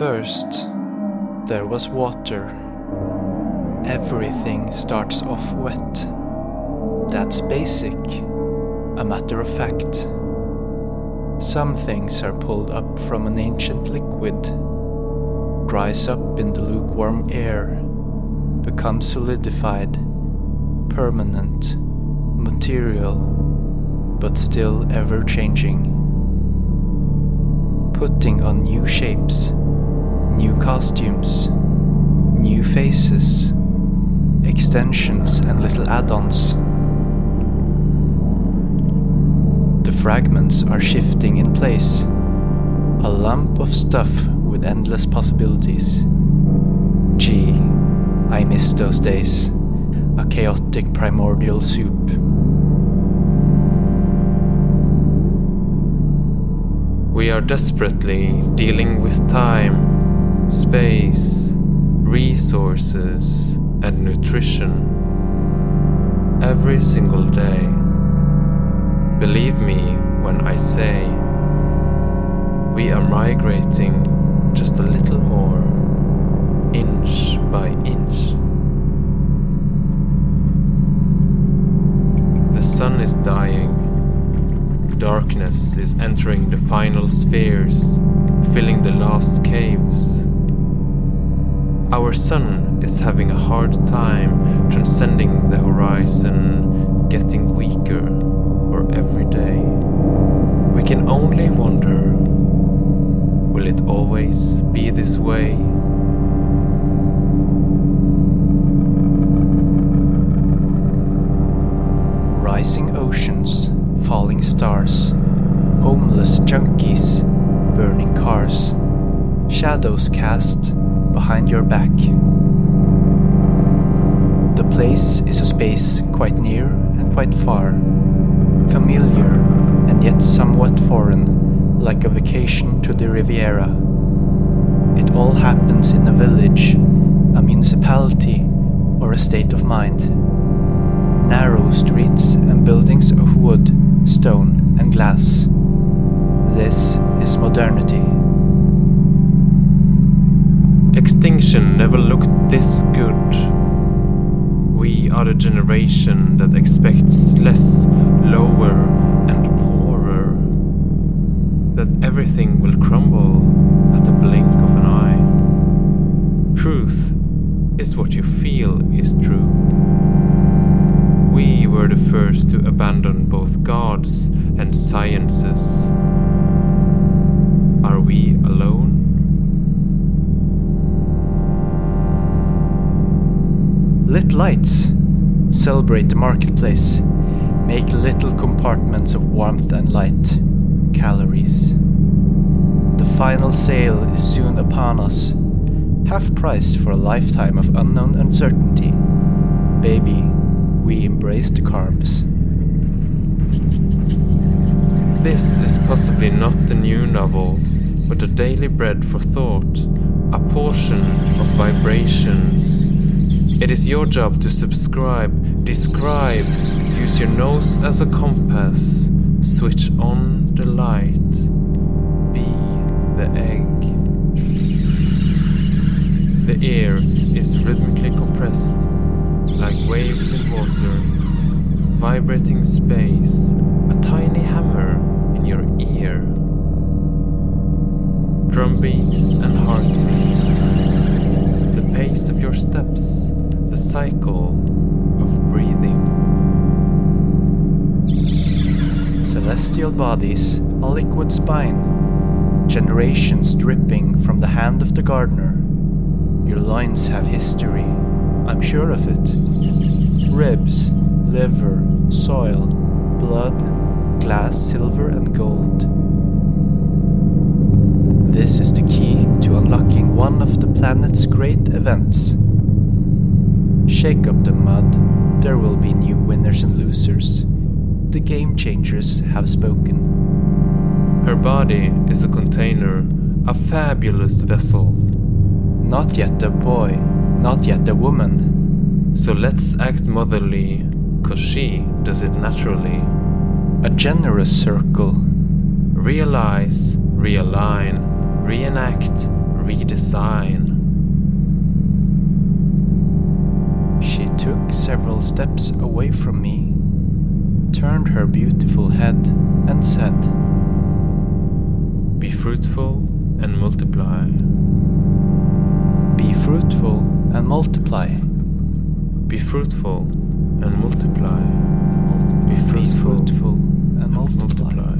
First, there was water. Everything starts off wet. That's basic, a matter of fact. Some things are pulled up from an ancient liquid, rise up in the lukewarm air, become solidified, permanent, material, but still ever changing. Putting on new shapes, new costumes, new faces, extensions, and little add ons. The fragments are shifting in place, a lump of stuff with endless possibilities. Gee, I miss those days, a chaotic primordial soup. We are desperately dealing with time, space, resources, and nutrition every single day. Believe me when I say we are migrating just a little more, inch by inch. The sun is dying. Darkness is entering the final spheres, filling the last caves. Our sun is having a hard time transcending the horizon, getting weaker for every day. We can only wonder will it always be this way? Rising oceans, falling stars, homeless junkies, burning cars, shadows cast behind your back. The place is a space quite near and quite far, familiar and yet somewhat foreign, like a vacation to the Riviera. It all happens in a village, a municipality, or a state of mind. Narrow streets and buildings of wood, stone, and glass. This is modernity. Extinction never looked this good. We are the generation that expects less, lower, and poorer. That everything will crumble at the blink of an eye. Truth is what you feel is true. We were the first to abandon both gods and sciences. Lit lights celebrate the marketplace, make little compartments of warmth and light, calories. The final sale is soon upon us, half price for a lifetime of unknown uncertainty. Baby, we embrace the carbs. This is possibly not the new novel, but a daily bread for thought, a portion of vibrations. It is your job to subscribe, describe, use your nose as a compass, switch on the light, be the egg. The air is rhythmically compressed, like waves in water, vibrating space, a tiny hammer in your ear. Drum beats and heartbeats, the pace of your steps, cycle of breathing. Celestial bodies, a liquid spine, generations dripping from the hand of the gardener. Your loins have history, I'm sure of it. Ribs, liver, soil, blood, glass, silver, and gold. This is the key to unlocking one of the planet's great events. Shake up the mud, there will be new winners and losers. The game changers have spoken. Her body is a container, a fabulous vessel. Not yet a boy, not yet a woman. So let's act motherly, cause she does it naturally. A generous circle. Realize, realign, reenact, redesign. Several steps away from me, turned her beautiful head, and said, Be fruitful and multiply. Be fruitful and multiply. Be fruitful and multiply. Be Be fruitful fruitful and and multiply. multiply.